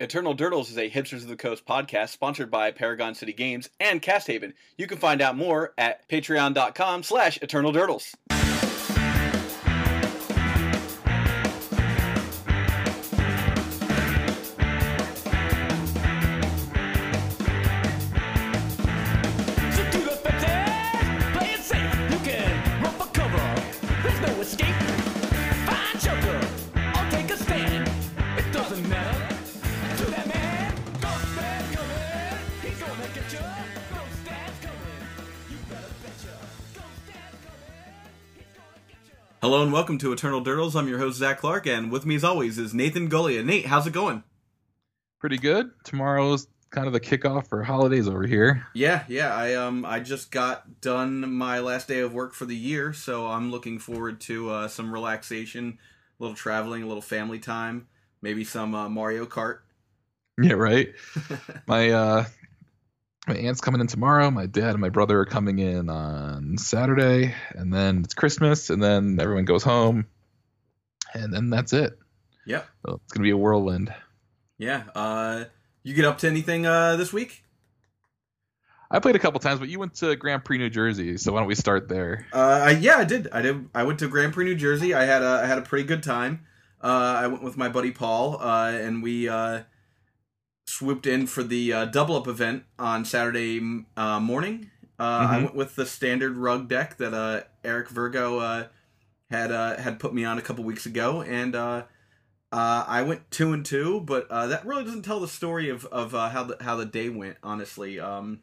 Eternal Durdles is a Hipsters of the Coast podcast sponsored by Paragon City Games and Casthaven. You can find out more at patreon.com slash Eternal Hello and welcome to Eternal Durdles. I'm your host, Zach Clark, and with me as always is Nathan Golia. Nate, how's it going? pretty good. Tomorrow's kind of the kickoff for holidays over here. Yeah, yeah. I um I just got done my last day of work for the year, so I'm looking forward to uh, some relaxation, a little traveling, a little family time, maybe some uh, Mario Kart. Yeah, right. my uh my aunt's coming in tomorrow. My dad and my brother are coming in on Saturday, and then it's Christmas, and then everyone goes home, and then that's it. Yep. So it's gonna be a whirlwind. Yeah. Uh, you get up to anything uh this week? I played a couple times, but you went to Grand Prix, New Jersey, so why don't we start there? Uh, yeah, I did. I did. I went to Grand Prix, New Jersey. I had a I had a pretty good time. Uh, I went with my buddy Paul, uh, and we uh, swooped in for the uh, double up event on Saturday uh, morning. Uh, I Mhm. went with the standard rug deck that uh, Eric Virgo uh, had uh, had put me on a couple weeks ago, and uh, uh, I went two and two. But uh, that really doesn't tell the story of of uh, how the how the day went. Honestly, um,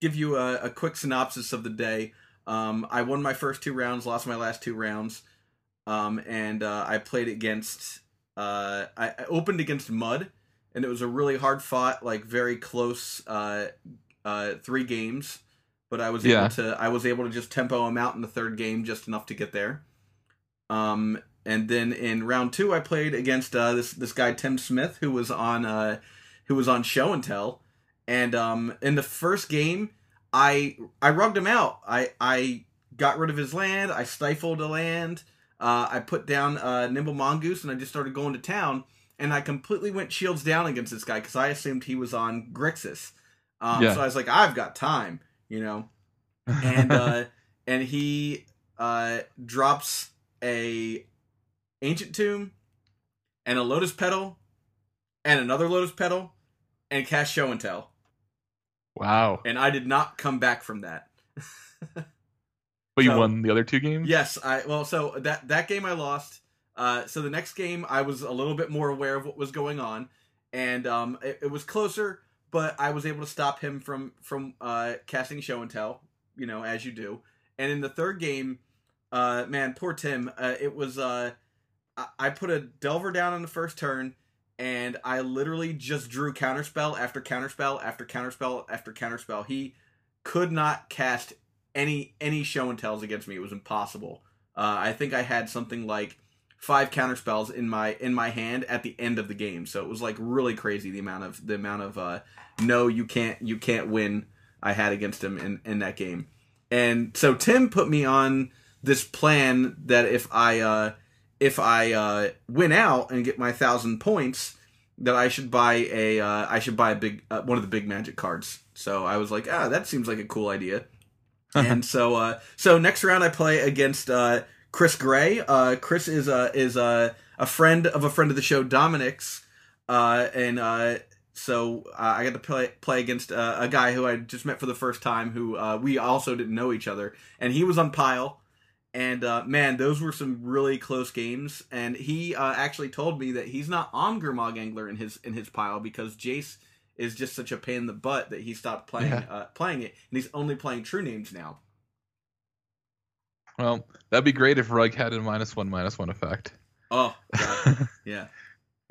give you a, a quick synopsis of the day. Um, I won my first two rounds, lost my last two rounds, um, and uh, I played against. Uh, I, I opened against Mud, and it was a really hard fought, like very close, uh, uh, three games. But I was Yeah. able to. I was able to just tempo him out in the third game, just enough to get there. Um, and then in round two, I played against uh, this this guy Tim Smith, who was on uh, who was on Show and Tell, and um, in the first game, I I rugged him out. I I got rid of his land. I stifled a land. Uh, I put down uh, Nimble Mongoose, and I just started going to town. And I completely went shields down against this guy because I assumed he was on Grixis. Um, Yeah. So I was like, I've got time, you know. And uh, and he uh, drops a ancient tomb and a lotus petal and another lotus petal and cast show and tell. wow. And I did not come back from that. But you so- won the other two games. Yes, I well, so that that game I lost. Uh, so the next game I was a little bit more aware of what was going on, and um, it, it was closer, but I was able to stop him from from uh, casting show and tell, you know, as you do. And in the third game, uh, man, poor Tim. Uh, it was uh, I, I put a Delver down on the first turn, and I literally just drew counterspell after counterspell after counterspell after counterspell. He could not cast any any show and tells against me. It was impossible. I think I had something like five counter spells in my in my hand at the end of the game. So it was like really crazy the amount of the amount of uh, no you can't you can't win I had against him in in that game. And so Tim put me on this plan that if I uh, if I uh, win out and get my thousand points, that I should buy a uh, I should buy a big uh, one of the big magic cards. So I was like, ah, that seems like a cool idea. and so uh, so next round I play against uh, Chris Gray. Uh, Chris is a is a a friend of a friend of the show, Dominic's, uh, and uh, so uh, I got to play play against uh, a guy who I just met for the first time, who uh, we also didn't know each other, and he was on Pile. And uh, man, those were some really close games. And he uh, actually told me that he's not on Gurmag Angler in his in his pile because Jace is just such a pain in the butt that he stopped playing Yeah. uh, playing it, and he's only playing True Names now. Well, that'd be great if Rug had a minus one minus one effect. Oh, God. yeah.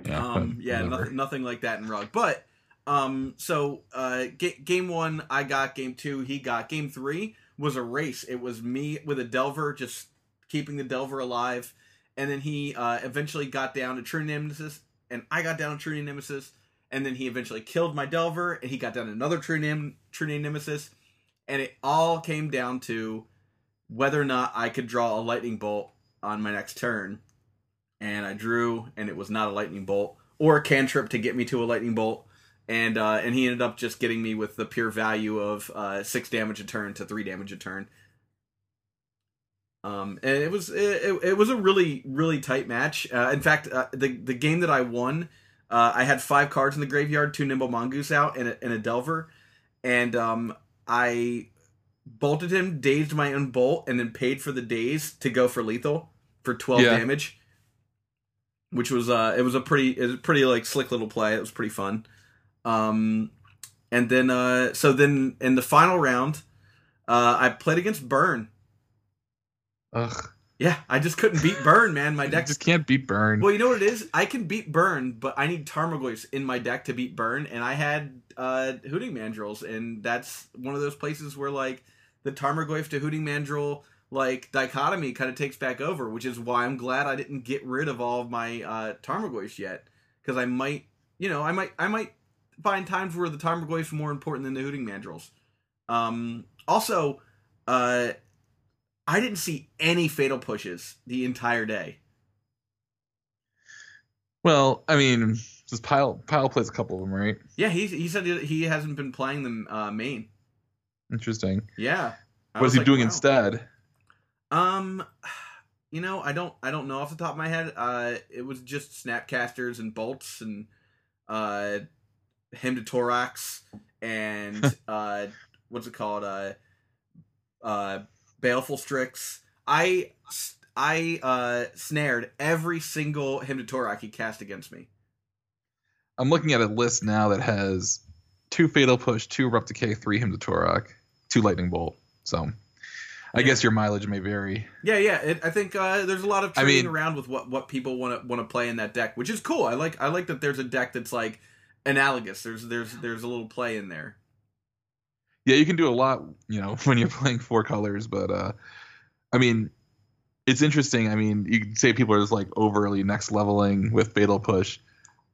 Yeah, um, yeah, nothing, nothing like that in Rug. But um, so uh, ga- game one, I got game two, he got game three was a race. It was me with a Delver, just keeping the Delver alive, and then he uh, eventually got down to True Nemesis, and I got down to True Nemesis, and then he eventually killed my Delver, and he got down to another True Name True Nemesis, and it all came down to whether or not I could draw a lightning bolt on my next turn and I drew, and it was not a lightning bolt, or a cantrip to get me to a lightning bolt. And uh, and he ended up just getting me with the pure value of uh, six damage a turn to three damage a turn. Um, and it was it, it was a really really tight match. Uh, in fact, uh, the the game that I won, uh, I had five cards in the graveyard, two nimble mongoose out, and a, and a delver, and um, I bolted him, dazed my own bolt, and then paid for the daze to go for lethal for twelve Yeah. damage. Which was uh, it was a pretty it was a pretty like slick little play. It was pretty fun. Um, and then uh, so then in the final round, uh, I played against Burn. Ugh. Yeah, I just couldn't beat Burn, man. My deck. just can't beat Burn. Well, you know what it is? I can beat Burn, but I need Tarmogoyfs in my deck to beat Burn, and I had uh, Hooting Mandrills, and that's one of those places where like the Tarmogoyf to Hooting Mandrill like dichotomy kind of takes back over, which is why I'm glad I didn't get rid of all of my uh, Tarmogoyfs yet, because I might, you know, I might, I might find times where the Tarmogoyfs are more important than the Hooting Mandrills. Um, also, uh, I didn't see any fatal pushes the entire day. Well, I mean, just Pile Pile plays a couple of them, right? Yeah, he he said he hasn't been playing them uh, main. Interesting. Yeah. I What was is he like, doing wow. instead? Um, you know, I don't I don't know off the top of my head. Uh, it was just snapcasters and bolts and uh, Hymn to Tourach and uh, what's it called? Uh, uh, baleful strix. I I uh snared every single Hymn to Tourach he cast against me. I'm looking at a list now that has two Fatal Push, two Abrupt Decay, three Hymn to Tourach, two Lightning Bolt. So I Yeah. guess your mileage may vary. Yeah, yeah. It, I think uh, there's a lot of I trading mean- around with what, what people want to want to play in that deck, which is cool. I like I like that there's a deck that's like analogous. There's there's there's a little play in there. Yeah, you can do a lot, you know, when you're playing four colors, but uh I mean it's interesting. I mean, you could say people are just like overly next leveling with Fatal Push,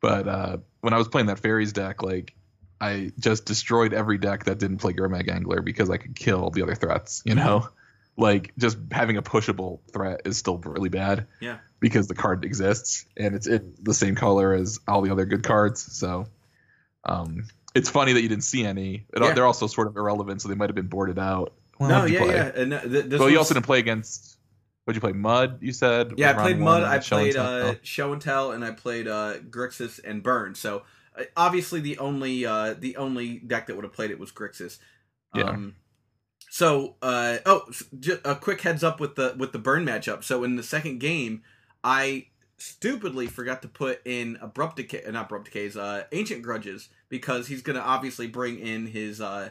but uh when I was playing that fairies deck, like I just destroyed every deck that didn't play Gurmag Angler because I could kill the other threats, you know? Like just having a pushable threat is still really bad. Yeah. Because the card exists and it's in the same color as all the other good cards. So um it's funny that you didn't see any. It, Yeah. They're also sort of irrelevant, so they might have been boarded out. Well, no, you yeah, play? yeah. And uh, th- this Well, you also didn't play against. What'd you play? Mud, you said. yeah, I played Mud. I Show played Tell? uh. Show and Tell, and I played uh, Grixis and Burn. So uh, obviously the only uh, the only deck that would have played it was Grixis. Yeah. Um, so uh, oh, s- ju- a quick heads up with the with the Burn matchup. So in the second game, I stupidly forgot to put in abrupt decay, uh, not abrupt decays, uh, ancient grudges because he's gonna obviously bring in his uh,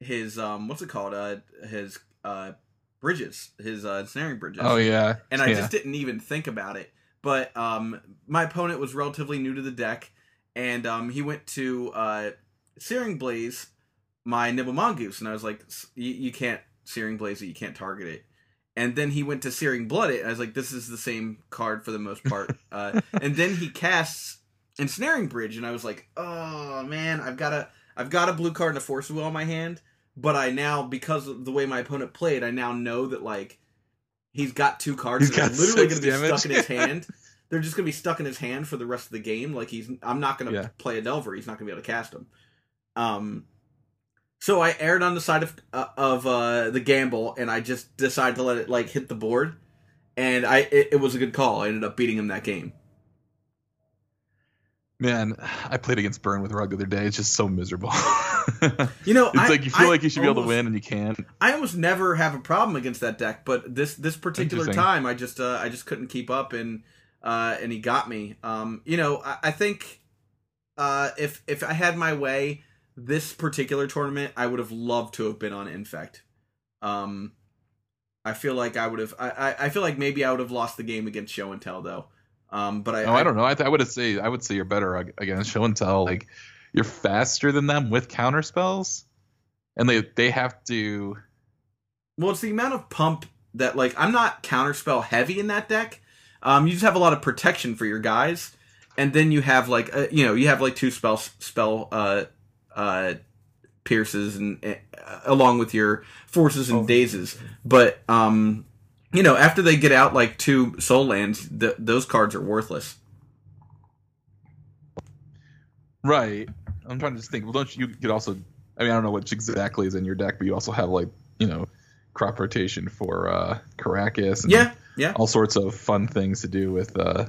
his um, what's it called, uh, his uh, bridges, his uh, ensnaring bridges Oh yeah. and I yeah. just didn't even think about it. But um, my opponent was relatively new to the deck, and um, he went to uh, Searing Blaze, my Nimble Mongoose, and I was like, "S- you, can't Searing Blaze it, you can't target it. And then he went to Searing Blood it, and I was like, this is the same card for the most part. uh, and then he casts Ensnaring Bridge, and I was like, oh man, I've got a I've got a blue card and a Force Wheel on my hand, but I now because of the way my opponent played, I now know that like he's got two cards He's that are got literally going to be damage. stuck in his hand. They're just going to be stuck in his hand for the rest of the game. Like he's, I'm not going to Yeah. play a Delver. He's not going to be able to cast him. Um, so I erred on the side of uh, of uh, the gamble, and I just decided to let it like hit the board, and I it, it was a good call. I ended up beating him that game. Man, I played against Burn with Rug the other day. It's just so miserable. You know, it's I- like you feel I like you should be able to win and you can't. I almost never have a problem against that deck, but this this particular time, I just uh, I just couldn't keep up, and uh, and he got me. Um, you know, I, I think uh, if if I had my way, this particular tournament, I would have loved to have been on Infect. Um, I feel like I would have. I, I, I feel like maybe I would have lost the game against Show and Tell though. Um, but I, Oh, I don't know. I, th- I would say I would say you're better against Show and Tell. Like you're faster than them with counter spells, and they they have to. Well, it's the amount of pump that like I'm not counterspell heavy in that deck. Um, you just have a lot of protection for your guys, and then you have like uh, you know you have like two spell spell uh uh pierces and uh, along with your forces and Oh. dazes. But um, you know after they get out like two Sol lands, th- those cards are worthless. Right. I'm trying to just think. Well, don't you, you could also? I mean, I don't know which exactly is in your deck, but you also have like you know, crop rotation for uh Karakas. And Yeah, yeah, All sorts of fun things to do with. uh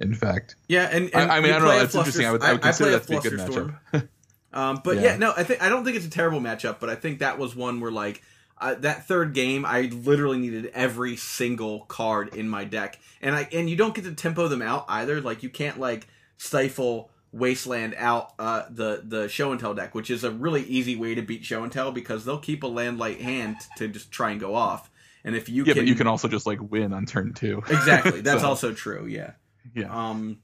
In fact, yeah. And, I, and I mean, I don't know. It's interesting. I would, I would consider a that to be a good matchup. Um, but yeah. Yeah. no, I think I don't think it's a terrible matchup, but I think that was one where like uh, that third game, I literally needed every single card in my deck, and I and you don't get to tempo them out either. Like you can't like stifle Wasteland out uh, the the Show and Tell deck, which is a really easy way to beat Show and Tell because they'll keep a land light hand to just try and go off, and if you yeah, can, but you can also just like win on turn two. exactly that's So, also true. Yeah. yeah. Um.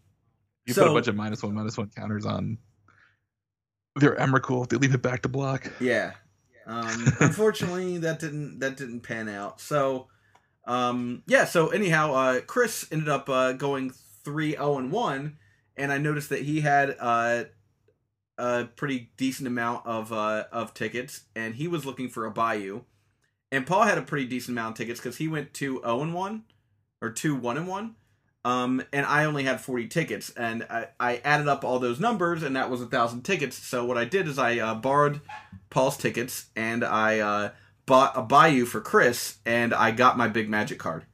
You so put a bunch of minus one, minus one counters on their Emrakul. They leave it back to block. Yeah. Um, unfortunately, that didn't that didn't pan out. So, um, yeah. So anyhow, uh, Chris ended up uh, going three zero and one, and I noticed that he had uh, a pretty decent amount of uh, of tickets, and he was looking for a Bayou, and Paul had a pretty decent amount of tickets because he went two zero and one, or two one and one. Um, and I only had 40 tickets, and I, I added up all those numbers, and that was a thousand tickets. So what I did is I uh, borrowed Paul's tickets, and I uh, bought a Bayou for Chris, and I got my big magic card,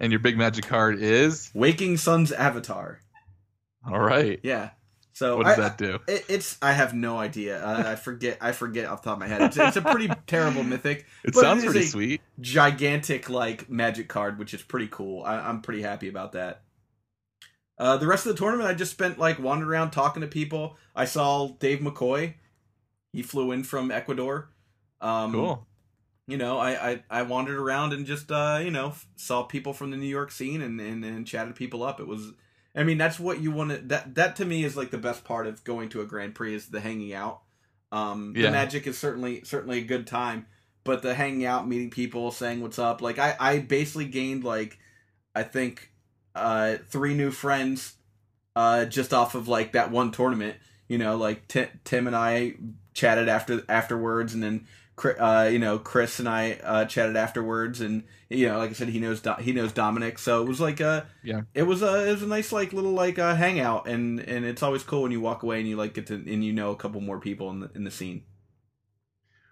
And your big magic card is Waking Sun's Avatar. all right. Yeah. So What does I- that do? It, it's I have no idea. Uh, I forget. I forget off the top of my head. It's, it's a pretty terrible mythic, It sounds it pretty sweet. gigantic like magic card, which is pretty cool. I, I'm pretty happy about that. Uh, the rest of the tournament, I just spent like wandering around talking to people. I saw Dave McCoy. He flew in from Ecuador. Um, Cool. You know, I, I, I wandered around and just uh, you know saw people from the New York scene and, and, and chatted people up. It was, I mean, that's what you want to. That that to me is like the best part of going to a Grand Prix is the hanging out. Um, The magic is certainly certainly a good time, but the hanging out, meeting people, saying what's up. Like I I basically gained like, I think, uh, three new friends, uh, just off of like that one tournament. You know, like Tim, Tim and I chatted after afterwards, and then uh, you know Chris and I uh, chatted afterwards, and you know, like I said, he knows Do- he knows Dominic, so it was like a Yeah. it was a it was a nice like little like uh, hangout, and and it's always cool when you walk away and you like get to and you know a couple more people in the in the scene.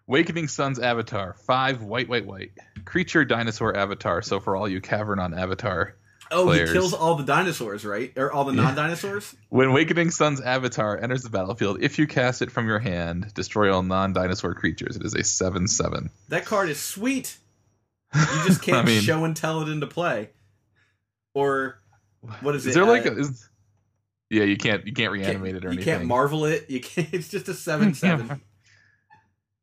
Wakening Sun's Avatar. Five white, white, white. Creature dinosaur avatar. So for all you Cavernon avatar. Oh, Players. he kills all the dinosaurs, right? Or all the Yeah. non-dinosaurs? When Wakening Sun's avatar enters the battlefield, if you cast it from your hand, destroy all non-dinosaur creatures. It is a seven-seven. That card is sweet. You just can't I mean, show and tell it into play. Or what is, is it? there like Uh, a? Is, yeah, you can't you can't can't- reanimate it or you anything. You can't marvel it. You can't. It's just a seven seven.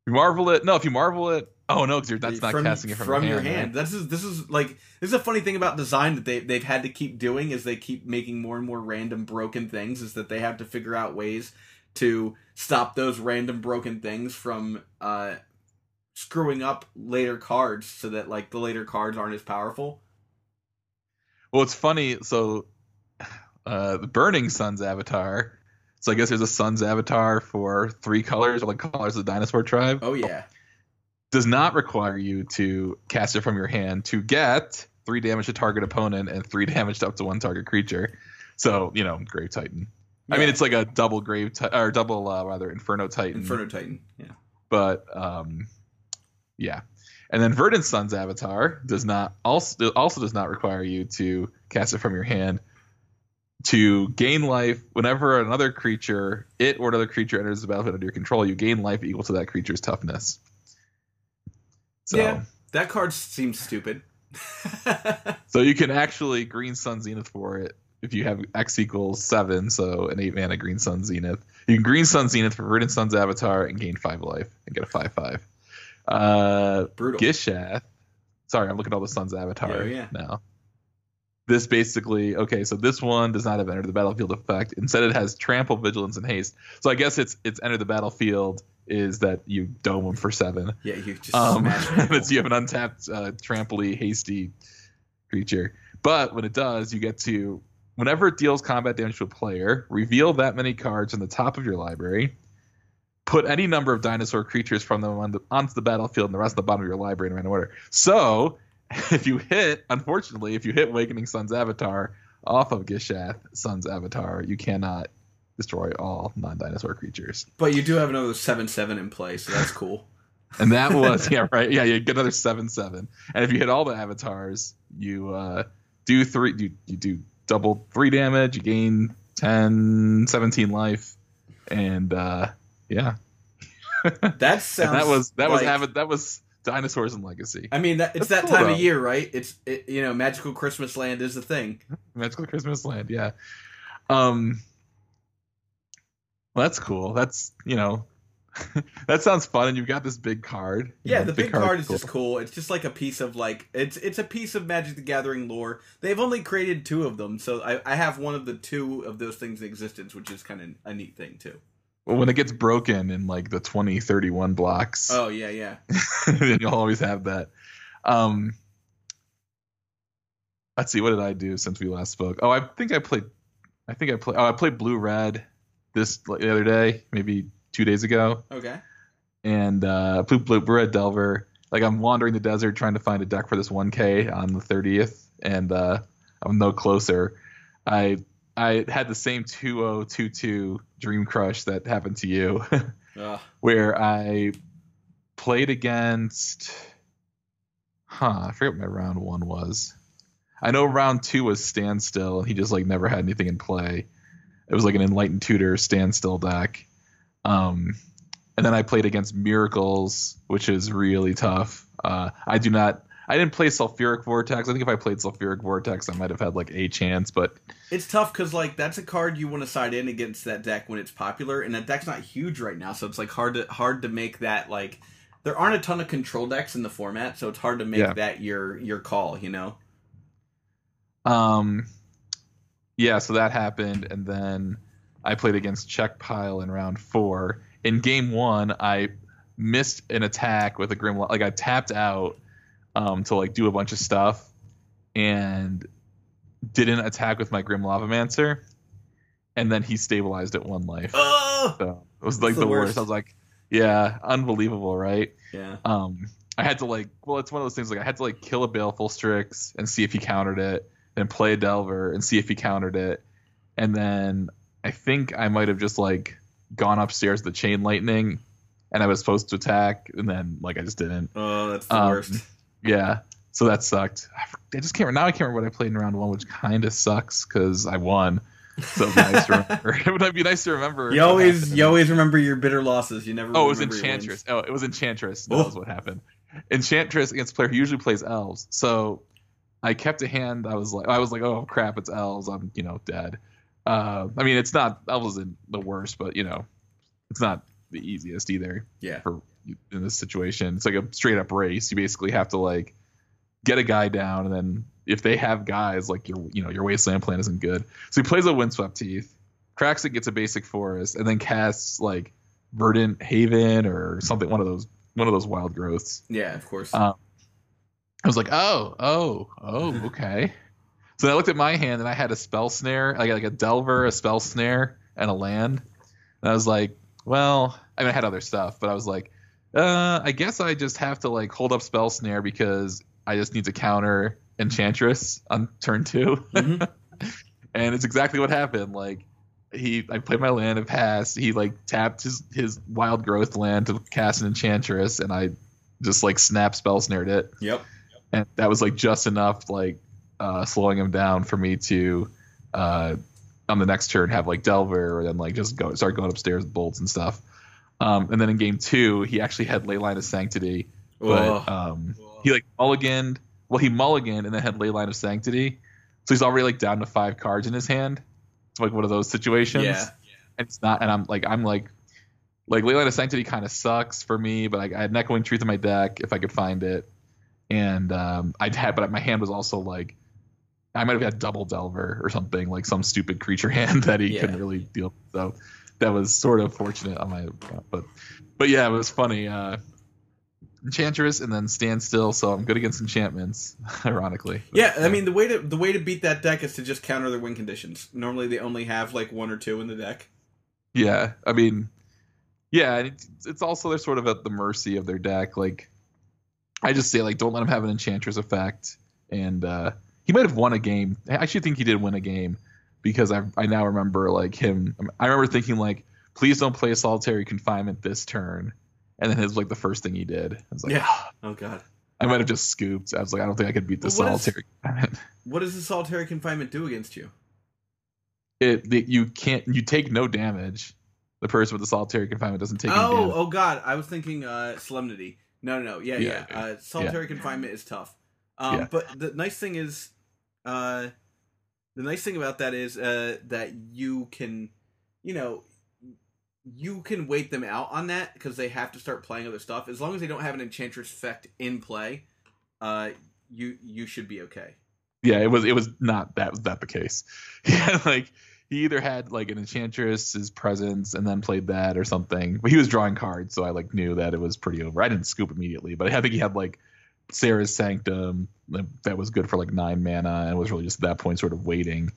You marvel it. No, if you marvel it, oh no, because that's not from, casting it from, your hand. hand. This is this is like this is a funny thing about design that they they've had to keep doing is they keep making more and more random broken things. Is that they have to figure out ways to stop those random broken things from uh, screwing up later cards, so that like the later cards aren't as powerful. Well, it's funny. So, uh, the Burning Sun's avatar. So I guess there's a Sun's avatar for three colors, or like colors of the dinosaur tribe. Oh yeah, Does not require you to cast it from your hand to get three damage to target opponent and three damage to up to one target creature. So you know, Grave Titan. I mean, it's like a double Grave Ti- or double uh, rather Inferno Titan. Inferno Titan. Yeah. but um, yeah. And then Verdant Sun's avatar does not also also does not require you to cast it from your hand. To gain life, whenever another creature, it or another creature enters the battlefield under your control, you gain life equal to that creature's toughness. So, Yeah. That card seems stupid. so you can actually Green Sun Zenith for it if you have X equals seven, so an eight mana Green Sun Zenith. You can Green Sun Zenith for Verdant Sun's avatar and gain five life and get a five five. Uh, Brutal. Gishath. Sorry, I'm looking at all the Sun's avatar Yeah, yeah. now. This basically okay, so this one does not have enter the battlefield effect. Instead, it has trample, vigilance, and haste. So I guess it's it's enter the battlefield is that you dome them for seven. yeah, you just Um, you have an untapped, uh, tramply, hasty creature. But when it does, you get to whenever it deals combat damage to a player, reveal that many cards on the top of your library. Put any number of dinosaur creatures from them on the, onto the battlefield and the rest of the bottom of your library in random order. So, if you hit, unfortunately, if you hit Awakening Sun's Avatar off of Gishath Sun's Avatar, you cannot destroy all non-dinosaur creatures. But you do have another seven seven in play, so that's cool. And that was yeah right yeah you get another seven seven. And if you hit all the avatars, you uh, do three you you do double three damage. You gain 10, 17 life, and uh, yeah, That sounds. that was that was like- Ava- that was dinosaurs and legacy. I mean, that, it's That's that cool, time though. of year, right? It's it, you know, magical Christmas land is the thing. Magical Christmas Land, yeah. Um, well, that's cool. That's you know, that sounds fun. And you've got this big card. You Yeah, know, the big card is cool. just cool. It's just like a piece of like it's it's a piece of Magic the Gathering lore. They've only created two of them, so I, I have one of the two of those things in existence, which is kind of a neat thing too. Well, when it gets broken in like the twenty thirty one blocks, Oh yeah, yeah. then you'll always have that. Um, let's see, what did I do since we last spoke? Oh, I think I played. I think I played. Oh, I played Blue Red this like, the other day, maybe two days ago. Okay. and uh, Blue, Blue, Blue Red Delver. Like I'm wandering the desert trying to find a deck for this 1K on the 30th, and uh, I'm no closer. I I had the same 2022 Dream Crush that happened to you, where I played against. Huh, I forget what my round one was. I know round two was standstill. And he just like never had anything in play. It was like an enlightened tutor standstill deck. Um, and then I played against Miracles, which is really tough. Uh, I do not. I didn't play Sulfuric Vortex. I think if I played Sulfuric Vortex, I might have had like a chance. But It's tough because like that's a card you want to side in against that deck when it's popular, and that deck's not huge right now, so it's like hard to hard to make that like. There aren't a ton of control decks in the format, so it's hard to make Yeah. that your your call. You know. um, yeah, so that happened, and then I played against Czech Pile in round four. In game one, I missed an attack with a Grim. Like I tapped out um, to like do a bunch of stuff, and didn't attack with my Grim Lavamancer, and then he stabilized at one life. Oh. So it was like the, the worst. worst. I was like, yeah, unbelievable, right? Yeah. Um, I had to like, well, it's one of those things. Like I had to like kill a baleful Strix and see if he countered it, then play a Delver and see if he countered it, and then I think I might have just like gone upstairs the chain lightning, and I was supposed to attack, and then like I just didn't. Oh, that's the Um, worst. Yeah, so that sucked. I just can't. remember- Now I can't remember what I played in round one, which kind of sucks because I won. So nice to remember. it would be nice to remember. You always you always remember your bitter losses. You never. Oh, it was remember your wins. Enchantress. Oh, it was Enchantress. That Oh. was what happened. Enchantress against a player who usually plays elves. So I kept a hand. I was like, I was like, oh crap, it's elves. I'm, you know, dead. Uh, I mean, it's not elves isn't the worst, but you know, it's not the easiest either Yeah. for in this situation. It's like a straight up race. You basically have to like get a guy down, and then if they have guys, like your, you know, your wasteland plan isn't good. So he plays a windswept heath. Cracks it, gets a basic forest, and then casts like verdant haven or something. One of those, one of those wild growths. Yeah, of course. Um, I was like, oh, oh, oh, okay. so I looked at my hand and I had a spell snare, like like a delver, a spell snare, and a land. And I was like, well, I mean, I had other stuff, but I was like, uh, I guess I just have to like hold up spell snare because I just need to counter enchantress on turn 2 Mhm. and it's exactly what happened. Like he, I played my land and passed. He like tapped his his wild growth land to cast an enchantress, and I just like snap spell snared it, Yep. And that was like just enough like uh, slowing him down for me to uh, on the next turn have like Delver, or then like just go start going upstairs with bolts and stuff. Um, and then in game two, he actually had Leyline of Sanctity, but um, he like mulliganed. Well, he mulliganed and then had Leyline of Sanctity, so he's already like down to five cards in his hand. It's like one of those situations. Yeah. And it's not, and I'm like, I'm like, like Leyline of Sanctity kind of sucks for me, but I, I had Echoing Truth in my deck if I could find it, and um, I'd had, but my hand was also like, I might have had double Delver or something, like some stupid creature hand that he Yeah. couldn't really deal. with. So that was sort of fortunate on my, but, but yeah, it was funny. Uh, Enchantress and then Standstill, so I'm good against enchantments, ironically. Yeah, I mean the way to the way to beat that deck is to just counter their win conditions. Normally they only have like one or two in the deck. Yeah, I mean, yeah, it's also they're sort of at the mercy of their deck. Like, I just say like, don't let him have an Enchantress effect, and uh, he might have won a game. I actually think he did win a game, because I I now remember like him. I remember thinking like, please don't play solitary confinement this turn, and then it was like the first thing he did. I was like, Yeah. Oh god. I might have just scooped. I was like, I don't think I could beat the Well, what is- solitary confinement. What does the solitary confinement do against you? It, it you can't you take no damage. The person with the solitary confinement doesn't take any Oh, damage. oh god, I was thinking uh solemnity. No, no, no. Yeah, yeah. Yeah, Uh, solitary confinement is tough. Um, Yeah. but the nice thing is, uh, the nice thing about that is uh that you can, you know, you can wait them out on that because they have to start playing other stuff. As long as they don't have an enchantress effect in play, uh, you you should be okay. yeah, it was it was not that was that the case. Yeah, like he either had like an enchantress's presence and then played that or something. But he was drawing cards, so I like knew that it was pretty over. I didn't scoop immediately, but I think he had like Serra's Sanctum that was good for like nine mana and was really just at that point sort of waiting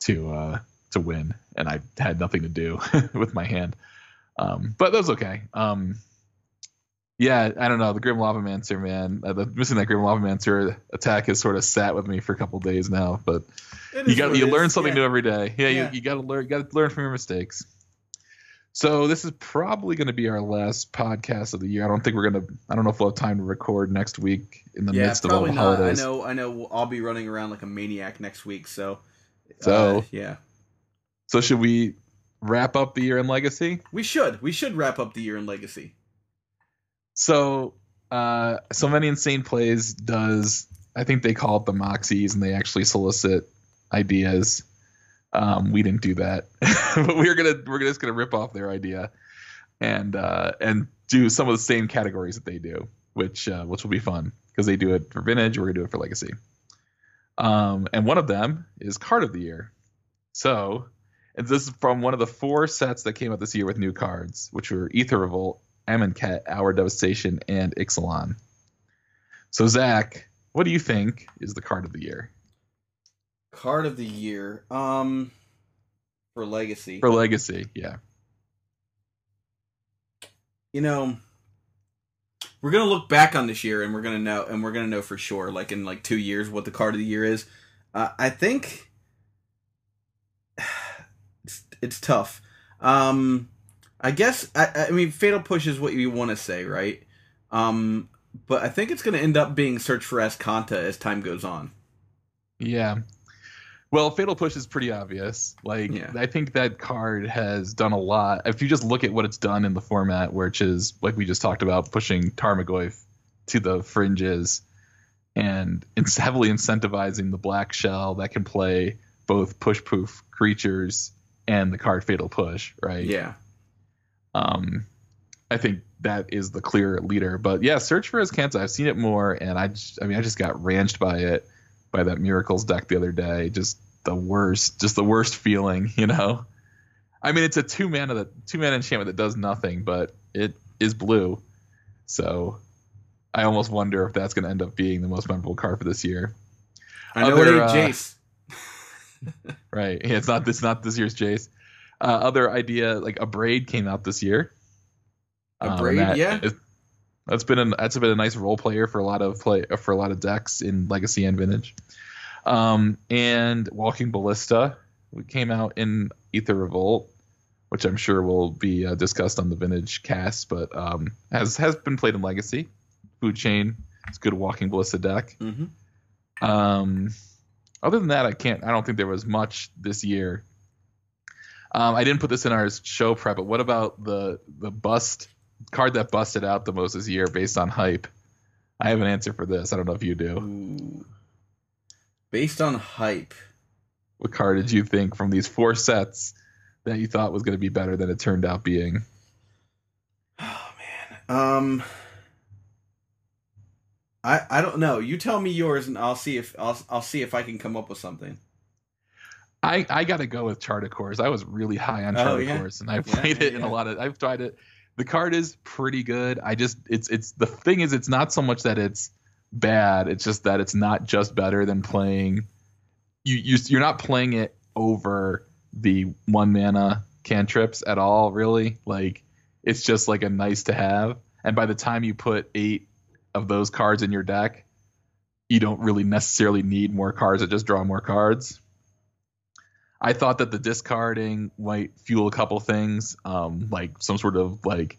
to uh to win, and I had nothing to do with my hand. Um, but that was okay. Um, yeah, I don't know. The Grim Lavamancer, man, uh, the, missing that Grim Lavamancer attack has sort of sat with me for a couple days now. But you got you learn something Yeah. new every day. Yeah, Yeah. you, you got to learn. You got to learn from your mistakes. So this is probably going to be our last podcast of the year. I don't think we're gonna. I don't know if we'll have time to record next week in the Yeah, midst of all the not. I know. I know. I'll be running around like a maniac next week. So, So- uh, yeah, So should we wrap up the year in Legacy? we should. We should wrap up the year in Legacy. So, uh, so many insane plays does. I think they call it the Moxies, and they actually solicit ideas. Um, we didn't do that, but we're gonna we're just gonna rip off their idea, and uh, and do some of the same categories that they do, which uh, which will be fun because they do it for vintage. We're gonna do it for legacy. Um, and one of them is card of the year. So, and this is from one of the four sets that came out this year with new cards, which were Aether Revolt, Amonkhet, Hour Devastation, and Ixalan. So, Zach, what do you think is the card of the year Card of the year. Um, for Legacy. for Legacy? Yeah. you know, we're gonna look back on this year and we're gonna know, and we're gonna know for sure, like in like two years, what the card of the year is. Uh, I think it's it's tough. Um, I guess I, I mean Fatal Push is what you want to say, right? Um, but I think it's gonna end up being Search for Azcanta as time goes on. Yeah. Well, Fatal Push is pretty obvious. Like, Yeah. I think that card has done a lot. If you just look at what it's done in the format, which is like we just talked about, pushing Tarmogoyf to the fringes and it's heavily incentivizing the black shell that can play both push poof creatures and the card Fatal Push, right? Yeah, Um, I think that is the clear leader. But yeah, Search for Azcanta. I've seen it more, and I, just, I mean, I just got ranched by it, by that Miracles deck the other day. Just the worst, just the worst feeling, you know. I mean, it's a two mana that two mana enchantment that does nothing, but it is blue, so I almost wonder if that's going to end up being the most memorable card for this year. I know Other, it ain't uh, Jace. Right? Yeah, it's not. It's not this year's Jace. Uh, other idea like Abrade came out this year. A Um, braid, that yeah. is- that's been a that's been a nice role player for a lot of play for a lot of decks in Legacy and Vintage. Um, and Walking Ballista came out in Aether Revolt, which I'm sure will be uh, discussed on the Vintage cast, but um, has has been played in Legacy. Food Chain, it's a good Walking Ballista deck. hmm Um, other than that, I can't. I don't think there was much this year. Um, I didn't put this in our show prep, but what about the the bust card that busted out the most this year based on hype? I have an answer for this. I don't know if you do. Ooh. Based on hype. What card did you think from these four sets that you thought was going to be better than it turned out being? Oh man. Um I I don't know. You tell me yours and I'll see if I'll I'll see if I can come up with something. I, I got to go with Chart a Course. I was really high on Oh, yeah. Chart a Course, and I played yeah, it in a lot of. I've tried it. The card is pretty good. I just it's it's the thing is it's not so much that it's bad. It's just that it's not just better than playing. You you you're not playing it over the one mana cantrips at all. Really, like it's just like a nice to have. And by the time you put eight of those cards in your deck, you don't really necessarily need more cards that just draw more cards. I thought that the discarding might fuel a couple things, um, like some sort of like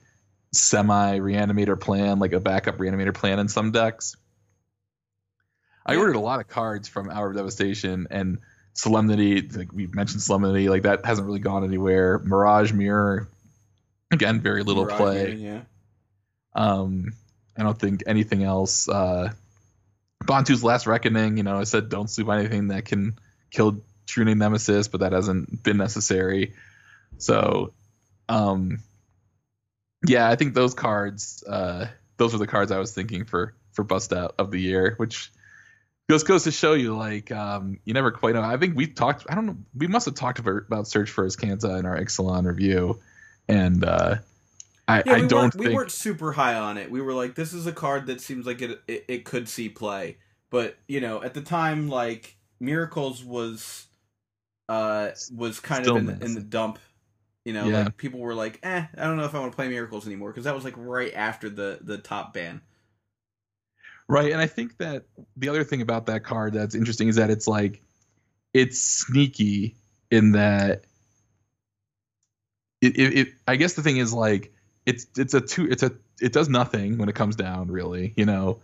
semi reanimator plan, like a backup reanimator plan in some decks. I Yeah. ordered a lot of cards from Hour of Devastation and Solemnity. Like we mentioned, Solemnity, like that hasn't really gone anywhere. Mirage Mirror, again, very little Mirage play. Yeah. Um, I don't think anything else. Uh, Bontu's Last Reckoning, you know, I said don't sleep on anything that can kill True Name Nemesis, but that hasn't been necessary. So, um, yeah, I think those cards, uh, those were the cards I was thinking for for bust out of the year, which goes goes to show you, like, um, you never quite know. I think we talked. I don't know. We must have talked about, about Search for Azcanta in our Ixalan review, and uh, I, Yeah, I we don't weren't, think we weren't super high on it. We were like, this is a card that seems like it, it it could see play, but you know, at the time, like Miracles was uh was kind of in the, in the dump. You know, Yeah. like people were like, eh, I don't know if I want to play Miracles anymore because that was like right after the the top ban. Right, and I think that the other thing about that card that's interesting is that it's like it's sneaky in that it, it, it I guess the thing is like it's it's a two it's a it does nothing when it comes down really, you know.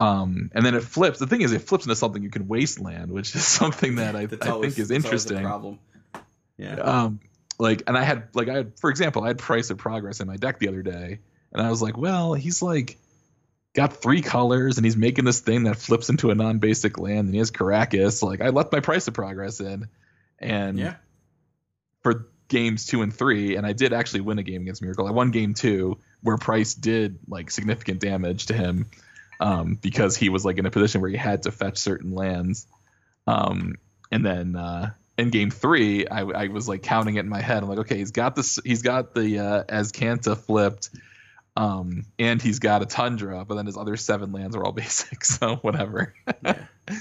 Um and then it flips. The thing is it flips into something you can wasteland, which is something that I, I always- think is that's always a interesting. problem. Yeah. Um, like, and I had like I had, for example, I had Price of Progress in my deck the other day, and I was like, well, he's like got three colors, and he's making this thing that flips into a non-basic land, and he has Karakas. Like, I left my Price of Progress in, and yeah. for games two and three, and I did actually win a game against Miracle. I won game two where Price did like significant damage to him um, because he was like in a position where he had to fetch certain lands. Um, and then uh, in game three, I, I was like counting it in my head. I'm like, okay, he's got this, he's got the uh, Azcanta flipped, um, and he's got a Tundra, but then his other seven lands are all basic, so whatever yeah.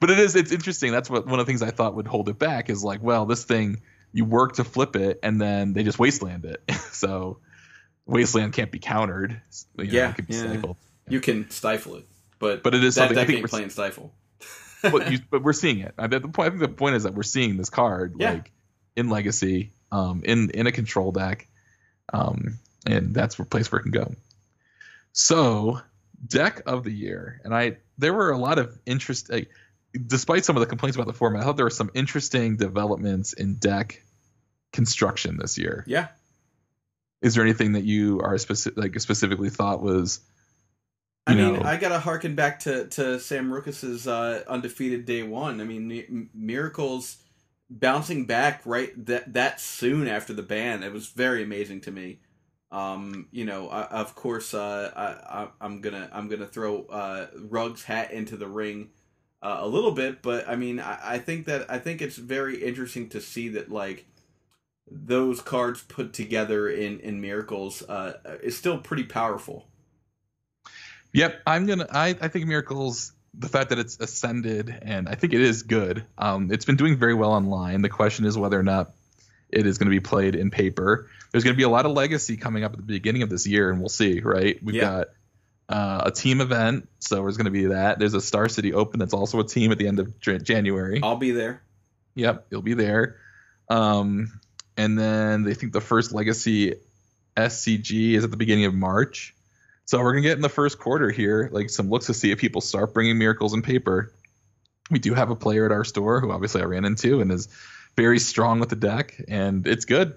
but it is it's interesting that's what one of the things i thought would hold it back is like well this thing you work to flip it and then they just wasteland it so wasteland can't be countered you know, Yeah, it could be yeah. stifled You can stifle it, but but it is that something I think we're, playing stifle. but, you, but we're seeing it I, the point, I think the point is that we're seeing this card Yeah. like in legacy um in in a control deck um and that's the place where it can go so deck of the year and i there were a lot of interest like, despite some of the complaints about the format i thought there were some interesting developments in deck construction this year yeah. is there anything that you are specific like specifically thought was I mean, know- I gotta harken back to to Sam Rukas's uh, undefeated day one. I mean, Mi- miracles bouncing back right that that soon after the ban. It was very amazing to me. Um, you know, I, of course, uh, I, I, I'm gonna I'm gonna throw uh, Rug's hat into the ring uh, a little bit, but I mean, I, I think that I think it's very interesting to see that like those cards put together in in miracles uh, is still pretty powerful. Yep, I'm gonna. I I think Miracles. The fact that it's ascended and I think it is good. Um, it's been doing very well online. The question is whether or not it is going to be played in paper. There's going to be a lot of legacy coming up at the beginning of this year, and we'll see. Right? We've Yeah. got uh, a team event, so there's going to be that. There's a Star City Open that's also a team at the end of January. I'll be there. Yep, you'll be there. Um, and then they think the first legacy SCG is at the beginning of March. So we're gonna get in the first quarter here, like some looks to see if people start bringing miracles in paper. We do have a player at our store who obviously I ran into and is very strong with the deck, and it's good.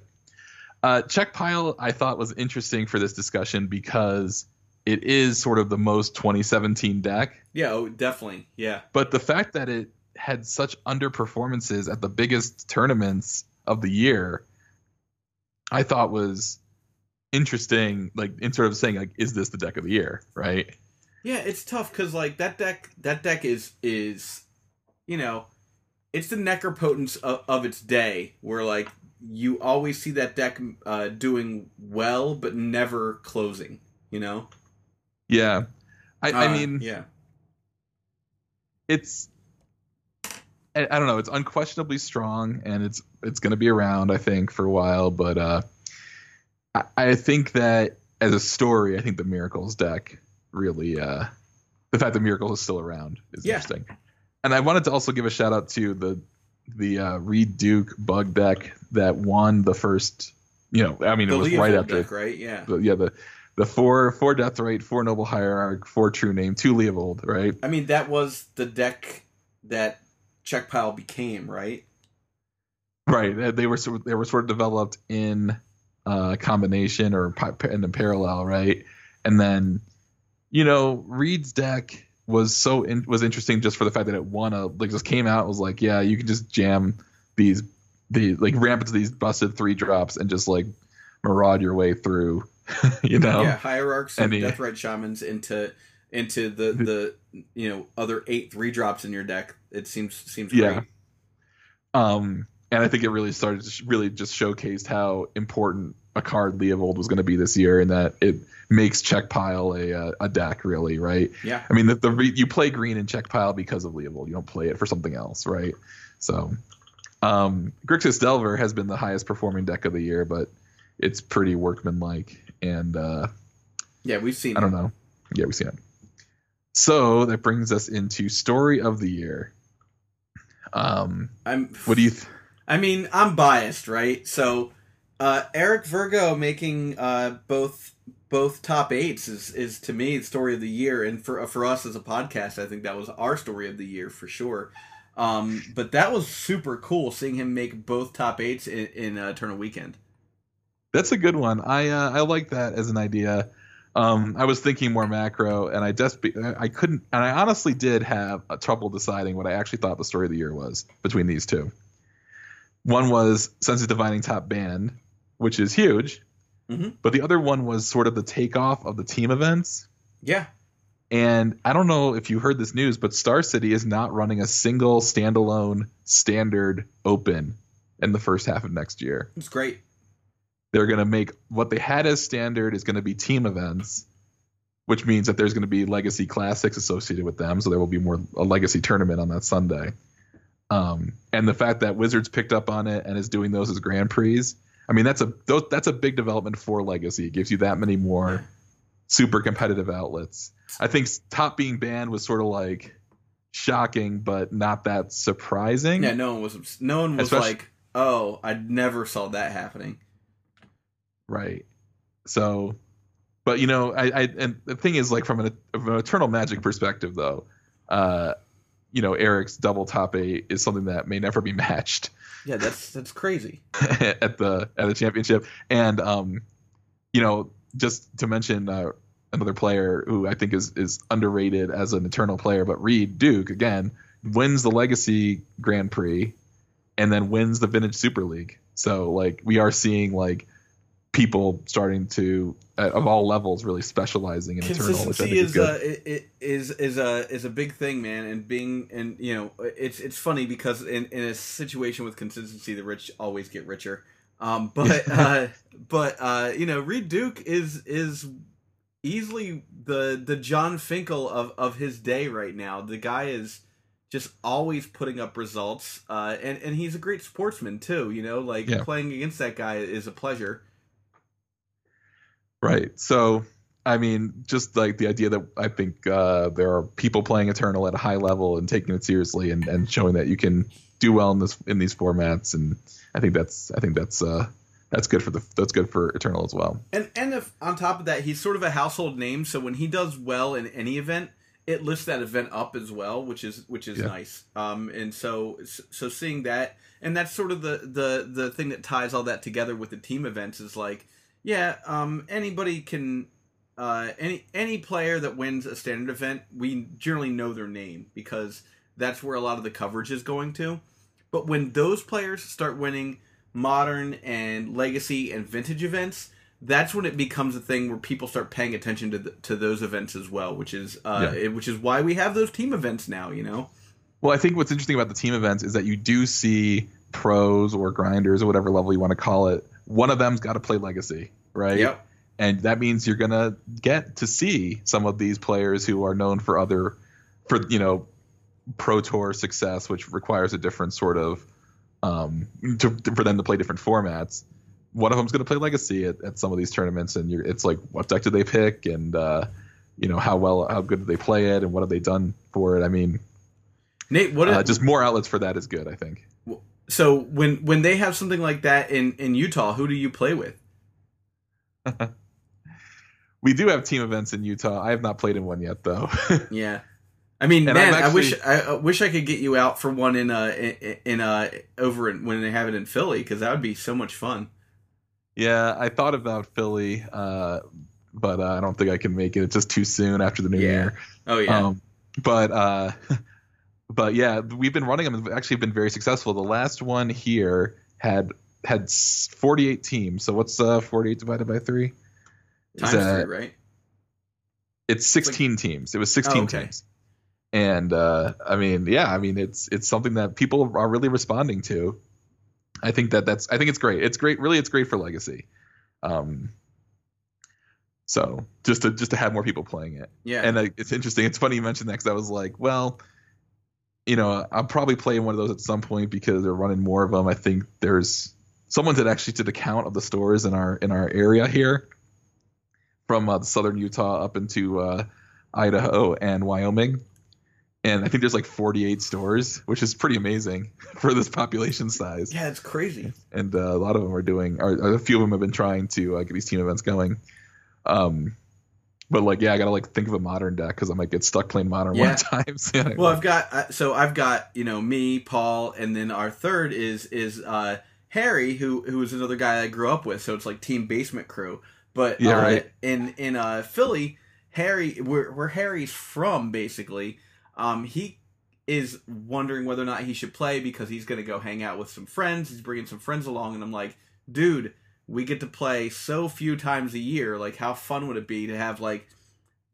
Uh, Czech pile I thought was interesting for this discussion because it is sort of the most 2017 deck Yeah, oh, definitely. Yeah. but the fact that it had such underperformances at the biggest tournaments of the year, I thought was interesting. Like in sort of saying, like, is this the deck of the year? Right? Yeah, it's tough because like that deck, that deck is is, you know, it's the necropotence of, of its day. Where like you always see that deck uh, doing well, but never closing. You know. Yeah. I, I Uh, mean, yeah, it's. I, I don't know. It's unquestionably strong, and it's it's going to be around, I think, for a while. But uh, I, I think that as a story, I think the Miracles deck really, uh, the fact that Miracles is still around is Yeah. interesting. And I wanted to also give a shout out to the the uh, Reid Duke bug deck that won the first. You know, I mean, The it was Leovold right after deck, right? Yeah. the yeah the the four four Deathrite, four noble hierarch, four true name, two Leovold, right? I mean, that was the deck that Czech Pile became, right? Right. They- They were they were sort of developed in uh, combination or in in parallel, right? And then, you know, Reid's deck was so in, was interesting just for the fact that it won a like just came out was like, yeah, you can just jam these the like ramp into these busted three drops and just like maraud your way through, you know? Yeah, hierarchs and and the- Deathrite Shamans into into the the you know other eight three drops in your deck. It seems seems Yeah. great. Um, and I think it really started really just showcased how important a card Leovold was going to be this year, and that it makes Czech pile a uh, a deck really right. Yeah. I mean, the, the re- you play green in Czech pile because of Leovold. You don't play it for something else, right? So, um, Grixis Delver has been the highest performing deck of the year, but it's pretty workmanlike, and uh, Yeah, we've seen. I don't it. know. Yeah, we've seen it. So that brings us into story of the year. Um, I'm. what do you? Th- I mean, I'm biased, right? So, uh, Eric Virgo making uh, both both top eights is is to me the story of the year, and for for us as a podcast, I think that was our story of the year for sure. Um, but that was super cool seeing him make both top eights in, in uh, Eternal Weekend. That's a good one. I uh, I like that as an idea. Um, I was thinking more macro, and I just I couldn't, and I honestly did have trouble deciding what I actually thought the story of the year was between these two. One was Sensei's Divining Top banned, which is huge, Mhm. but the other one was sort of the takeoff of the team events. Yeah, And I don't know if you heard this news, but Star City is not running a single standalone standard open in the first half of next year it's great. they're going to make what they had as standard is going to be team events which means that there's going to be legacy classics associated with them so there will be more a legacy tournament on that sunday um, and the fact that wizards picked up on it and is doing those as grand prix i mean that's a those, that's a big development for legacy it gives you that many more super competitive outlets i think top being banned was sort of like shocking but not that surprising Yeah, no one was. No one was Especially- like, "Oh, I never saw that happening." Right. So, but you know, I, I and the thing is, like from an, from an eternal magic perspective, though, uh, you know, Eric's double top eight is something that may never be matched Yeah, that's that's crazy. at the at the championship. And um, you know, just to mention uh, another player who I think is is underrated as an eternal player, but Reid Duke again wins the Legacy Grand Prix and then wins the Vintage Super League. So like we are seeing like people starting to uh, of all levels really specializing in eternal, which I Consistency think is is uh, it is is a is a big thing, man. And being and you know it's it's funny because in, in a situation with consistency, the rich always get richer. Um, but uh, but uh, you know, Reid Duke is is easily the the Jon Finkel of of his day right now. The guy is just always putting up results, uh, and and he's a great sportsman too. You know, like Yeah. playing against that guy is a pleasure. Right. So, I mean, just like the idea that I think uh, there are people playing Eternal at a high level and taking it seriously and, and showing that you can do well in this in these formats, and I think that's I think that's uh, that's good for the that's good for Eternal as well. And and if on top of that, he's sort of a household name. So when he does well in any event, it lifts that event up as well, which is which is Yeah. nice. Um, and so so seeing that, and that's sort of the the the thing that ties all that together with the team events is like, yeah, um, anybody can. Uh, any any player that wins a standard event, we generally know their name because that's where a lot of the coverage is going to. But when those players start winning modern and legacy and vintage events, that's when it becomes a thing where people start paying attention to the, to those events as well, which is uh, it- which is why we have those team events now. You know, Well, I think what's interesting about the team events is that you do see pros or grinders or whatever level you want to call it. One of them's got to play Legacy, right? Yep. And that means you're gonna get to see some of these players who are known for other, for you know, pro tour success, which requires a different sort of, um, to, for them to play different formats. One of them's gonna play Legacy at, at some of these tournaments, and you're, it's like, what deck did they pick, and uh, you know how well, how good did they play it, and what have they done for it? I mean, Nate, what uh, if, just more outlets for that is good, I think. So when when they have something like that in in Utah, who do you play with? we do have team events in Utah. I have not played in one yet, though. Yeah. I mean, And man, I'm I wish I, I wish I could get you out for one in uh in, in uh over in, when they have it in Philly because that would be so much fun. yeah, I thought about Philly, uh, but uh, I don't think I can make it. It's just too soon after the new Yeah. year. Oh yeah, Um, but uh, but yeah, we've been running them. and Actually, been very successful. The last one here had had 48 teams. So what's uh 48 divided by three? Is times that- three, right? It's 16 teams. It was 16 Oh, okay. teams. And uh, I mean, yeah, I mean, it's it's something that people are really responding to. I think that that's I think it's great. It's great. Really, it's great for legacy. Um, so just to just to have more people playing it. Yeah, And uh, it's interesting. It's funny you mentioned that because I was like, well, you know, I'm probably playing one of those at some point because they're running more of them. I think there's someone that actually did a count of the stores in our in our area here, from uh, southern Utah up into uh, Idaho and Wyoming, and I think there's like 48 stores, which is pretty amazing for this population size yeah, it's crazy. and uh, a lot of them are doing, or a few of them have been trying to uh, get these team events going. Um, but like, yeah, I gotta like think of a modern deck because I might get stuck playing modern Yeah. one times. Yeah, Well, I've got uh, so I've got you know me, Paul, and then our third is is uh Harry, who who is another guy I grew up with. So it's like Team Basement Crew. But Yeah, uh, right. in in uh Philly, Harry, where where Harry's from, basically, um, he is wondering whether or not he should play because he's gonna go hang out with some friends. He's bringing some friends along, and I'm like, dude, we get to play so few times a year. Like, how fun would it be to have like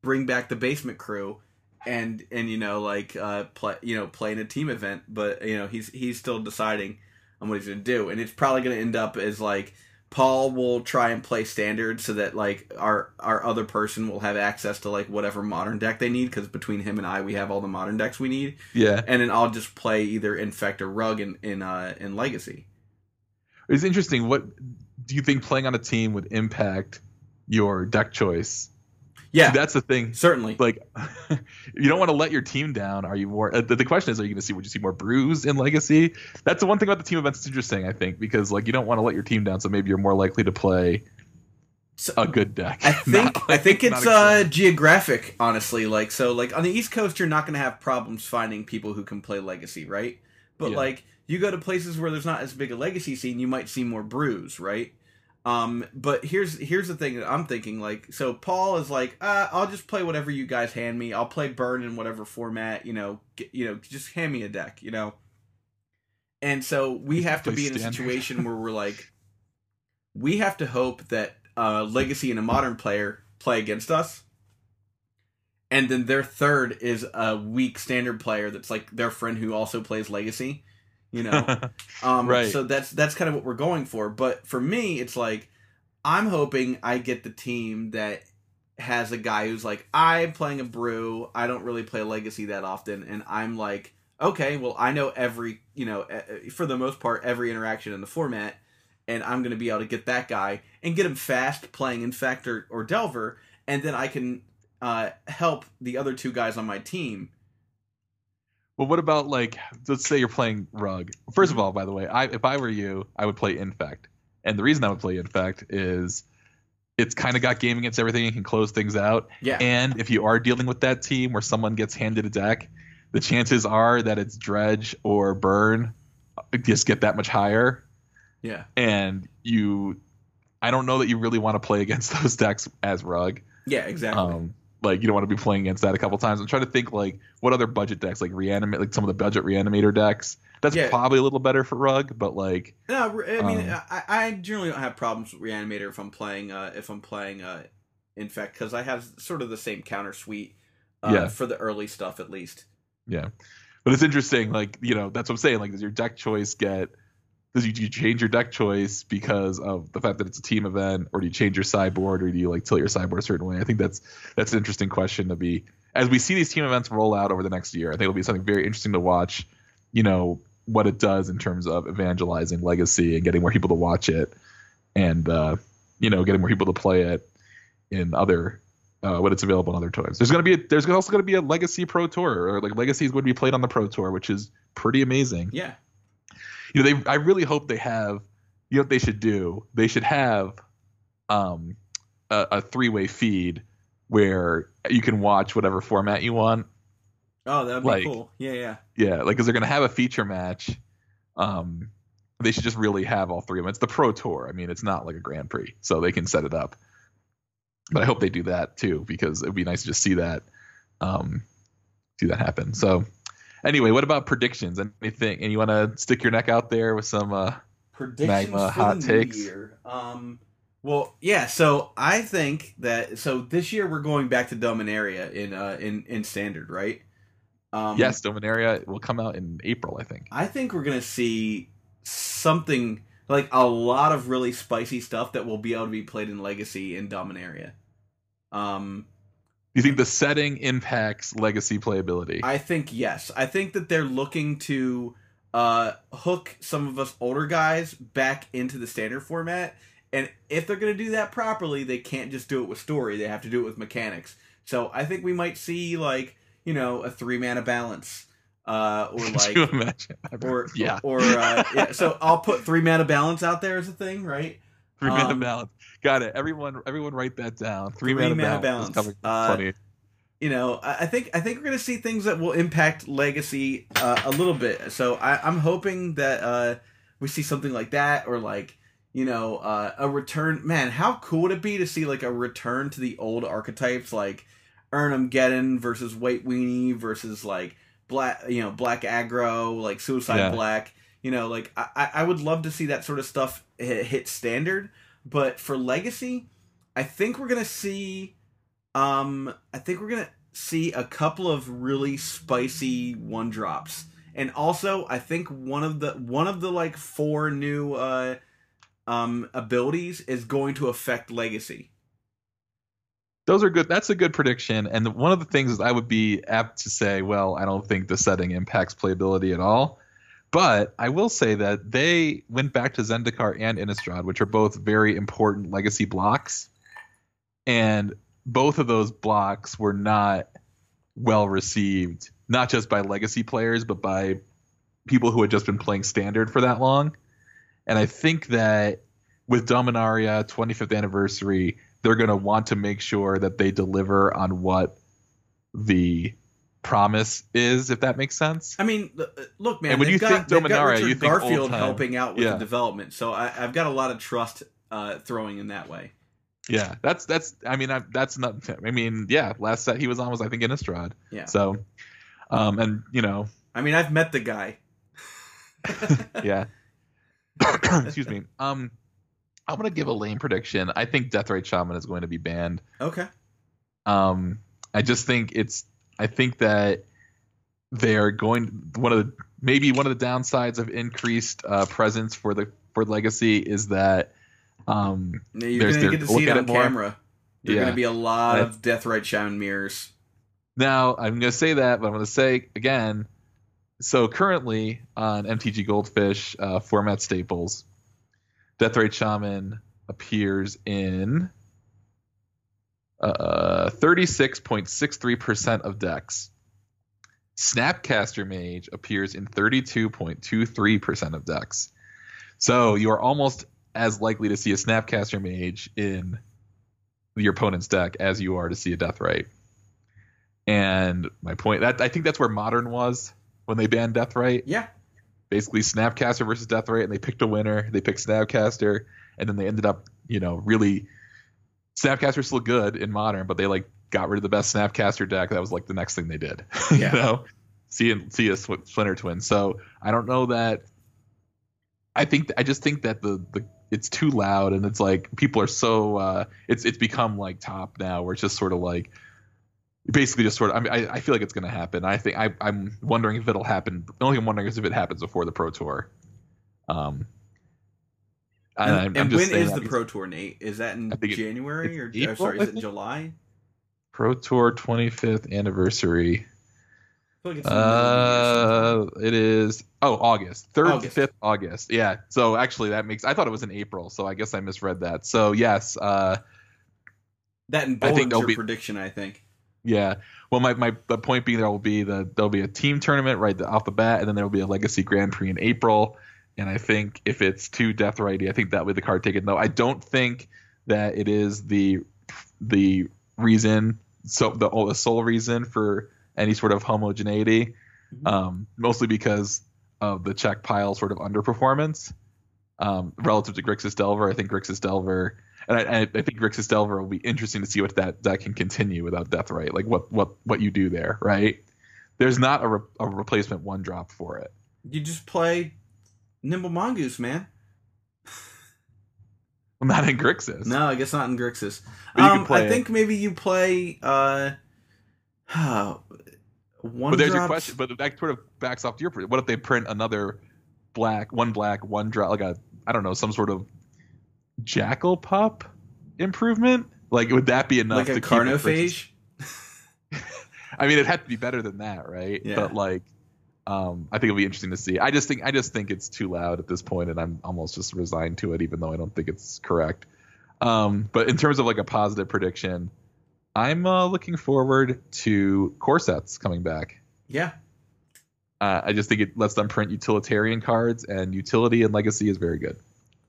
bring back the Basement Crew? and and you know like uh play you know play in a team event but you know he's he's still deciding on what he's gonna do and it's probably gonna end up as like paul will try and play standard so that like our our other person will have access to like whatever modern deck they need because between him and i we have all the modern decks we need yeah. and then i'll just play either infect or rug in in uh in legacy It's interesting. What do you think playing on a team would impact your deck choice? yeah that's the thing. certainly Like, you don't want to let your team down. Are you more? Uh, the, the question is, are you going to see? Would you see more brews in Legacy? That's the one thing about the team events that's interesting. I think because like you don't want to let your team down, so maybe you're more likely to play So- a good deck. I Not think I think it's uh geographic, honestly. Like so, like on the East Coast, you're not gonna have problems finding people who can play Legacy, right? But Yeah. like you go to places where there's not as big a Legacy scene, you might see more brews, right? Um, but here's here's the thing that I'm thinking. Like, so Paul is like, uh, I'll just play whatever you guys hand me. I'll play Burn in whatever format. You know, get, you know, just hand me a deck. You know. And so we have to be in a situation where we're like, we have to hope that uh, Legacy and a modern player play against us, and then their third is a weak standard player that's like their friend who also plays Legacy. You know, um, Right. So that's that's kind of what we're going for. But for me, it's like I'm hoping I get the team that has a guy who's like I'm playing a brew. I don't really play Legacy that often, and I'm like, okay, well I know every you know for the most part every interaction in the format, and I'm going to be able to get that guy and get him fast playing Infect or, or Delver, and then I can uh, help the other two guys on my team. Well, what about like let's say you're playing Rug. First of all, by the way, I if I were you, I would play Infect. And the reason I would play Infect is it's kind of got game against everything and can close things out. Yeah, And if you are dealing with that team where someone gets handed a deck, the chances are that it's Dredge or Burn just get that much higher. yeah, And you I don't know that you really want to play against those decks as Rug. yeah, exactly. Um, like you don't want to be playing against that a couple times. I'm trying to think like what other budget decks like reanimate like some of the budget reanimator decks. That's Yeah. probably a little better for Rug, but like No, I mean, Um, I, I generally don't have problems with Reanimator if I'm playing uh, if I'm playing uh, Infect because I have sort of the same counter suite uh, Yeah. for the early stuff at least. yeah. But it's interesting, like you know that's what I'm saying. Like does your deck choice get does you, do you change your deck choice because of the fact that it's a team event, or do you change your sideboard, or do you like tilt your sideboard a certain way? I think that's that's an interesting question to be as we see these team events roll out over the next year. I think it'll be something very interesting to watch. You know what it does in terms of evangelizing legacy and getting more people to watch it, and uh, you know getting more people to play it in other uh, when it's available in other toys. There's gonna be a, there's also gonna be a legacy pro tour, or like legacy is going to be played on the pro tour, which is pretty amazing. Yeah, you know they I really hope they have you know what they should do? They should have um a, a three way feed where you can watch whatever format you want. Oh, that'd be Like- cool. Yeah, yeah. yeah like because they're gonna have a feature match um they should just really have all three of them. It's the pro tour. I mean it's not like a grand prix so they can set it up. But i hope they do that too because it'd be nice to just see that um see that happen. So anyway what about predictions anything and you want to stick your neck out there with some uh predictions Magma for hot the takes. year. Um, well, yeah. So I think that so this year we're going back to Dominaria in uh in in standard, right? Um, yes dominaria will come out in april i think I think we're gonna see something like a lot of really spicy stuff that will be able to be played in Legacy in Dominaria. Um, you think the setting impacts legacy playability I think yes. I think that they're looking to uh, hook some of us older guys back into the standard format, and if they're going to do that properly, they can't just do it with story. They have to do it with mechanics. So I think we might see like you know a three mana balance, uh, or like imagine or yeah or uh, yeah. So I'll put three mana balance out there as a thing, right? Three mana um, balance got it everyone everyone write that down three, Three mana, mana balance, balance. Uh, you know, I think I think we're gonna see things that will impact legacy uh, a little bit. So I, I'm hoping that uh, we see something like that, or like you know, uh, a return. Man, how cool would it be to see like a return to the old archetypes, like Erhnam Geddon versus White Weenie versus like black, you know, Black Aggro, like Suicide Yeah. Black. You know, like I I would love to see that sort of stuff hit, standard, but for legacy, I think we're gonna see um, I think we're gonna see a couple of really spicy one drops, and also I think one of the one of the like four new uh, um abilities is going to affect legacy. those are good that's a good prediction. And one of the things is i would be apt to say well i don't think the setting impacts playability at all but i will say that they went back to zendikar and innistrad which are both very important legacy blocks. And both of those blocks were not well received not just by legacy players but by people who had just been playing standard for that long. And i think that with dominaria 25th anniversary they're going to want to make sure that they deliver on what the promise is, if that makes sense. I mean, uh, look, man. And when you got, think got you think Garfield helping out with Yeah. the development, so I, I've got a lot of trust uh, throwing in that way. Yeah, that's that's. I mean, I, that's not. I mean, yeah. Last set he was on was I think Innistrad. Yeah. So, um, and you know, I mean, I've met the guy. yeah. Excuse me. Um, I'm gonna give a lame prediction. I think Deathrite Shaman is going to be banned. Okay. Um, I just think it's. I think that they are going. One of the maybe one of the downsides of increased uh, presence for the for Legacy is that. Um, You're gonna get to see it on it camera. There're Yeah. gonna be a lot of Deathrite Shaman mirrors. now I'm gonna say that, but I'm gonna say again. So currently on MTG Goldfish uh, format staples, Death Deathrite Shaman appears in uh, 36.63% of decks. Snapcaster Mage appears in 32.23% of decks. So you are almost as likely to see a Snapcaster Mage in your opponent's deck as you are to see a Death Deathrite. And my point that I think that's where modern was when they banned Death Deathrite Yeah. basically Snapcaster versus Death Deathrite, and they picked a winner. They picked Snapcaster, and then they ended up, you know, really Snapcaster's still good in modern, but they like got rid of the best Snapcaster deck. That was like the next thing they did. Yeah. you know, see and see a Sw- Splinter Twin. So I don't know that. I think I just think that the the it's too loud, and it's like people are so uh, it's it's become like top now, where it's just sort of like basically just sort of. I mean, I, I feel like it's going to happen. I think I, I'm wondering if it'll happen. The only thing I'm wondering is if it happens before the Pro Tour. Um, And, and, I'm, and just when saying is that the Pro Tour, Nate? Is that in I think it- January or it's uh, April, sorry, is it think. July? Pro Tour 25th anniversary? Like it's in the middle of the year Uh, it is. Oh, August third, fifth August. Yeah. So actually, that makes. I thought it was in April, so I guess I misread that. So yes, uh, That and I think Bollinger there'll be- prediction, I think. Yeah. Well, my, my the point being there will be the there'll be a team tournament right off the bat, and then there will be a Legacy Grand Prix in April. And I think if it's too death righty, I think that would be the card taken. Though I don't think that it is the the reason so the, the sole reason for any sort of homogeneity. Mhm. Um, mostly because of the Czech pile sort of underperformance um, relative to Grixis Delver. I think Grixis Delver, and I, I, I think Grixis Delver will be interesting to see what that that can continue without Deathrite. Like what what what you do there, right? There's not a, re- a replacement one drop for it. You just play Nimble Mongoose, man. Well, not in Grixis. No, I guess not in Grixis. Um, I it. think maybe you play uh, one. but there's your question. But that sort of backs off to your. What if they print another black, one black, one drop, like a I don't know, some sort of jackal pup improvement? Like would that be enough like to a it Carnophage. I mean, it had to be better than that, right? Yeah. But like, um, I think it'll be interesting to see. I just think I just think it's too loud at this point, and I'm almost just resigned to it, even though I don't think it's correct. Um, but in terms of like a positive prediction, I'm uh, looking forward to core sets coming back. Yeah, Uh, I just think it lets them print utilitarian cards, and utility and legacy is very good,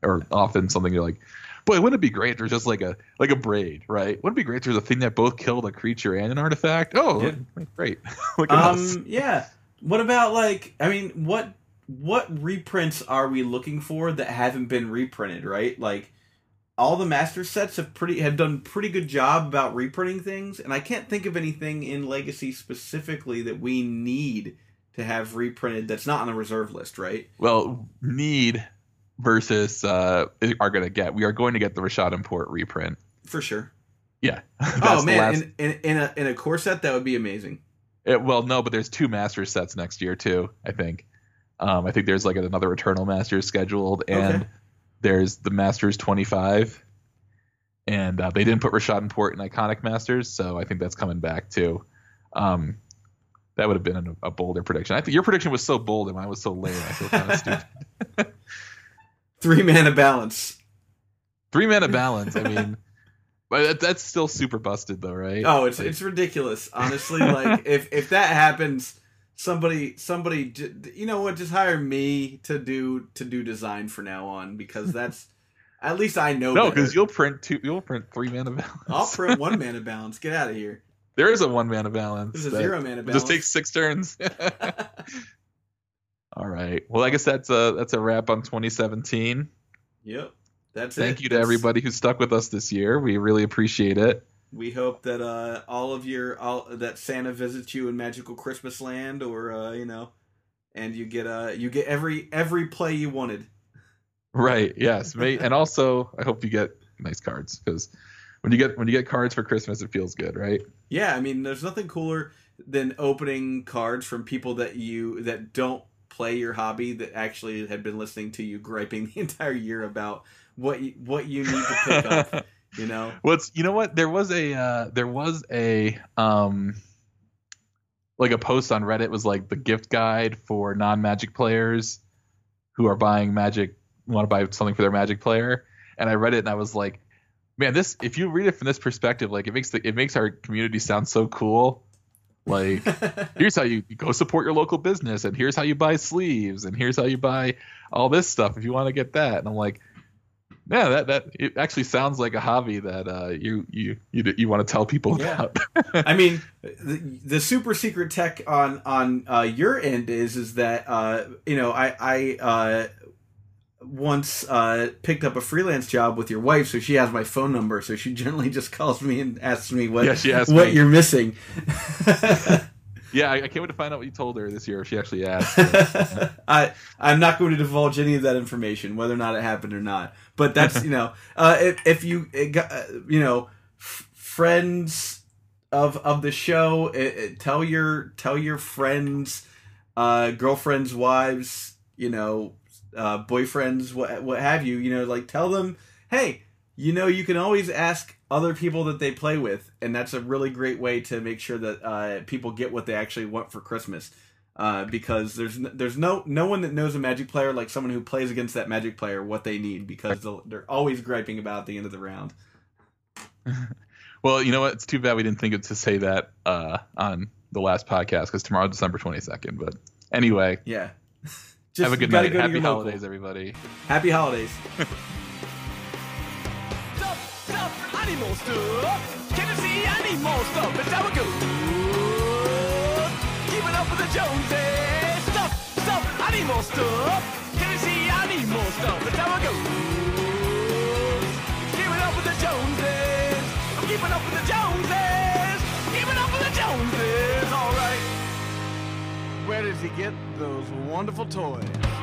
or often something you're like. Boy, wouldn't it be great if there's just like a like Abrade, right? Wouldn't it be great if there's a thing that both killed a creature and an artifact? Oh, Yeah. great! Look at us. um, yeah. What about like? I mean, what what reprints are we looking for that haven't been reprinted? Right, like all the master sets have pretty have done pretty good job about reprinting things, and I can't think of anything in Legacy specifically that we need to have reprinted that's not on the reserve list. Right? Well, need versus uh, are going to get. We are going to get the Rishadan Port reprint. For sure. Yeah. oh man, last- in, in, in a in a core set that would be amazing. It- well, no, but there's two Masters sets next year too. I think. Um, I think there's like another Eternal Masters scheduled, and Okay. there's the Masters 25, and uh, they didn't put Rishadan Port in Iconic Masters, so I think that's coming back too. Um, that would have been a, a bolder prediction. I think your prediction was so bold, and mine was so lame. I feel kind of stupid. Three mana balance. Three mana balance. I mean, but that, that's still super busted though, right? Oh, it's Like- it's ridiculous. Honestly, like if if that happens, somebody somebody you know what? Just hire me to do to do design for now on because that's at least I know. no, because you'll print two. You'll print three mana balance. I'll print one mana balance. Get out of here. There is a one mana balance. This is a zero mana balance. Just takes six turns. All right. Well, I guess that's a that's a wrap on 2017. yep, that's it. Thank you to That's- everybody who stuck with us this year. We really appreciate it. We hope that uh, all of your all that Santa visits you in magical Christmas land, or uh, you know, and you get uh you get every every play you wanted. Right. Yes. And also, I hope you get nice cards because when you get when you get cards for Christmas, it feels good, right? Yeah, I mean, there's nothing cooler than opening cards from people that you that don't play your hobby that actually had been listening to you griping the entire year about what you, what you need to pick up. You know, What's you know what? There was a uh, there was a um like a post on Reddit was like the gift guide for non Magic players who are buying Magic want to buy something for their Magic player, and I read it and I was like, man, this if you read it from this perspective, like it makes the it makes our community sound so cool. Like here's how you, you go support your local business, and here's how you buy sleeves, and here's how you buy all this stuff if you want to get that. And I'm like, yeah, that that it actually sounds like a hobby that uh, you you you you want to tell people Yeah. about. I mean, the, the super secret tech on on uh, your end is is that uh, you know I I uh, once uh, picked up a freelance job with your wife, so she has my phone number. So she generally just calls me and asks me what Yeah, what me. you're missing. yeah, I, I can't wait to find out what you told her this year. If she actually asked. I I'm not going to divulge any of that information, whether or not it happened or not. But that's you know, uh, if, if you it got, uh, you know, f- friends of of the show, it, it- tell your tell your friends, uh, girlfriends, wives, you know, uh, boyfriends, what what have you, you know, like tell them, hey, you know, you can always ask other people that they play with, and that's a really great way to make sure that uh, people get what they actually want for Christmas uh, because there's n- there's no no one that knows a magic player like someone who plays against that magic player what they need because they're always griping about the end of the round. Well, you know what? It's too bad we didn't think of to say that uh, on the last podcast because tomorrow's December 22nd. But anyway, Yeah. Just have a good night. go Happy your local. holidays, everybody. Happy holidays. Need more stuff. Can you see need more stuff? That's how it goes. Keeping up with the Joneses. Stuff, stuff, need more stuff. Can you see need more stuff? That's how it goes. Keeping up with the Joneses. I'm keeping up with the Joneses. Keeping up with the Joneses. All right. Where does he get those wonderful toys?